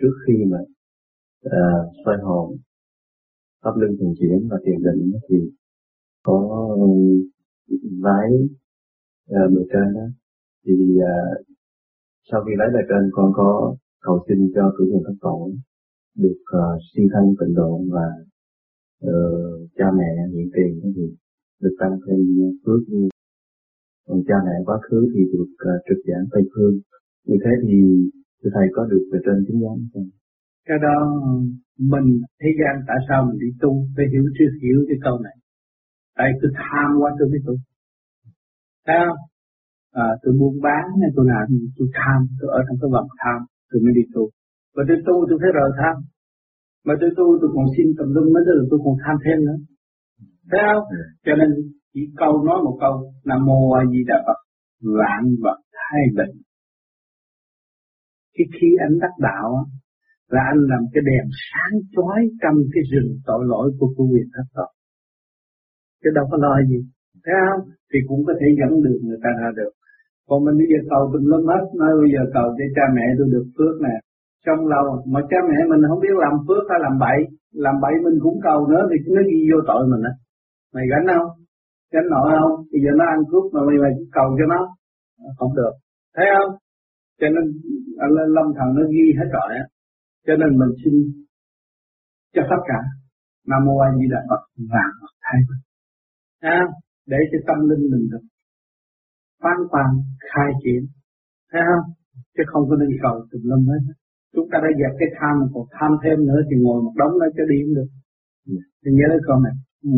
trước khi mà à, uh, xoay hồn pháp luân thường chuyển và tiền định thì có vái uh, bề trên đó thì uh, sau khi lấy bề trên con có cầu xin cho cử nhân thất tổ được uh, siêu thân tịnh độ và uh, cha mẹ hiện tiền thì được tăng thêm phước như còn cha mẹ quá khứ thì được uh, trực giảng tây phương. Như thế thì thưa thầy có được về trên chứng giám không? Cái đó mình thế gian tại sao mình đi tu phải hiểu chưa hiểu cái câu này. Tại tôi tham quá tôi mới tu. Thấy không? À, tôi buôn bán hay tôi làm tôi tham, tôi ở trong cái vòng tham, tôi mới đi tu. Và tôi tu tôi phải rời tham. Mà tôi tu tôi còn xin tầm lưng mới là tôi còn tham thêm nữa. Thấy không? Ừ. Cho nên chỉ câu nói một câu Nam Mô A Di Đà Phật vạn vật hai bệnh cái khi anh đắc đạo là anh làm cái đèn sáng chói trong cái rừng tội lỗi của cô quyền thất tội chứ đâu có lo gì. Thấy không? Thì cũng có thể dẫn được người ta ra được. Còn mình bây giờ cầu tùm lum hết, nói bây giờ cầu cho cha mẹ tôi được phước nè. Trong lâu mà cha mẹ mình không biết làm phước hay làm bậy làm bậy mình cũng cầu nữa thì nó ghi vô tội mình á. Mày gánh không? Gánh nổi không? Bây giờ nó ăn cướp mà mày mày cầu cho nó. Không được. Thấy không? Cho nên lâm thần nó ghi hết rồi á. Cho nên mình xin cho tất cả nam mô a di đà phật vàng phật thay à, để cho tâm linh mình được phán quan khai triển. Thấy không? Chứ không có nên cầu tùm lum hết. Chúng ta đã dẹp cái tham còn tham thêm nữa thì ngồi một đống nó cho đi cũng được. Thì nhớ con này. Ừ.